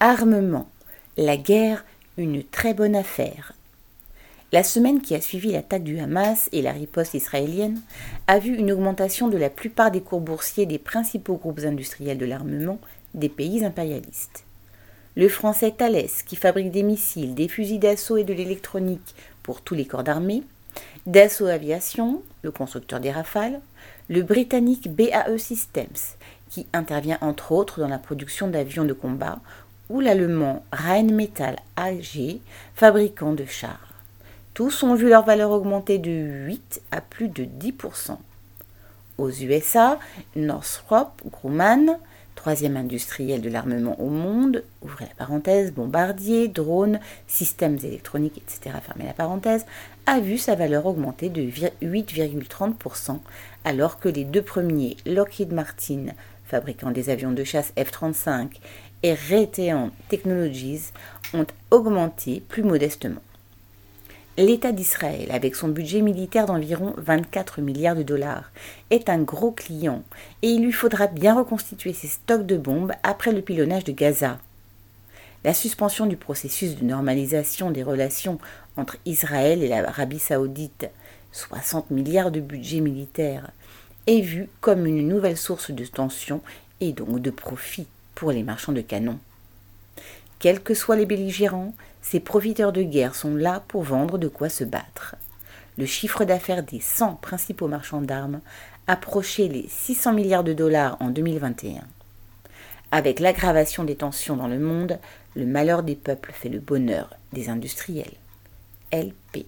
Armement. La guerre, une très bonne affaire. La semaine qui a suivi l'attaque du Hamas et la riposte israélienne a vu une augmentation de la plupart des cours boursiers des principaux groupes industriels de l'armement des pays impérialistes. Le français Thales, qui fabrique des missiles, des fusils d'assaut et de l'électronique pour tous les corps d'armée, Dassault Aviation, le constructeur des Rafales, le britannique BAE Systems, qui intervient entre autres dans la production d'avions de combat, ou l'allemand Rheinmetall AG, fabricant de chars. Tous ont vu leur valeur augmenter de 8 à plus de 10%. Aux USA, Northrop Grumman, troisième industriel de l'armement au monde, ouvrez la parenthèse, bombardier, drones, systèmes électroniques, etc., a vu sa valeur augmenter de 8,30%, alors que les deux premiers, Lockheed Martin, fabricant des avions de chasse F-35, et Raytheon Technologies, ont augmenté plus modestement. L'État d'Israël, avec son budget militaire d'environ 24 milliards de dollars, est un gros client et il lui faudra bien reconstituer ses stocks de bombes après le pilonnage de Gaza. La suspension du processus de normalisation des relations entre Israël et l'Arabie saoudite, 60 milliards de budget militaire, est vue comme une nouvelle source de tension et donc de profit pour les marchands de canons. Quels que soient les belligérants, ces profiteurs de guerre sont là pour vendre de quoi se battre. Le chiffre d'affaires des 100 principaux marchands d'armes approchait les 600 milliards de dollars en 2021. Avec l'aggravation des tensions dans le monde, le malheur des peuples fait le bonheur des industriels. LP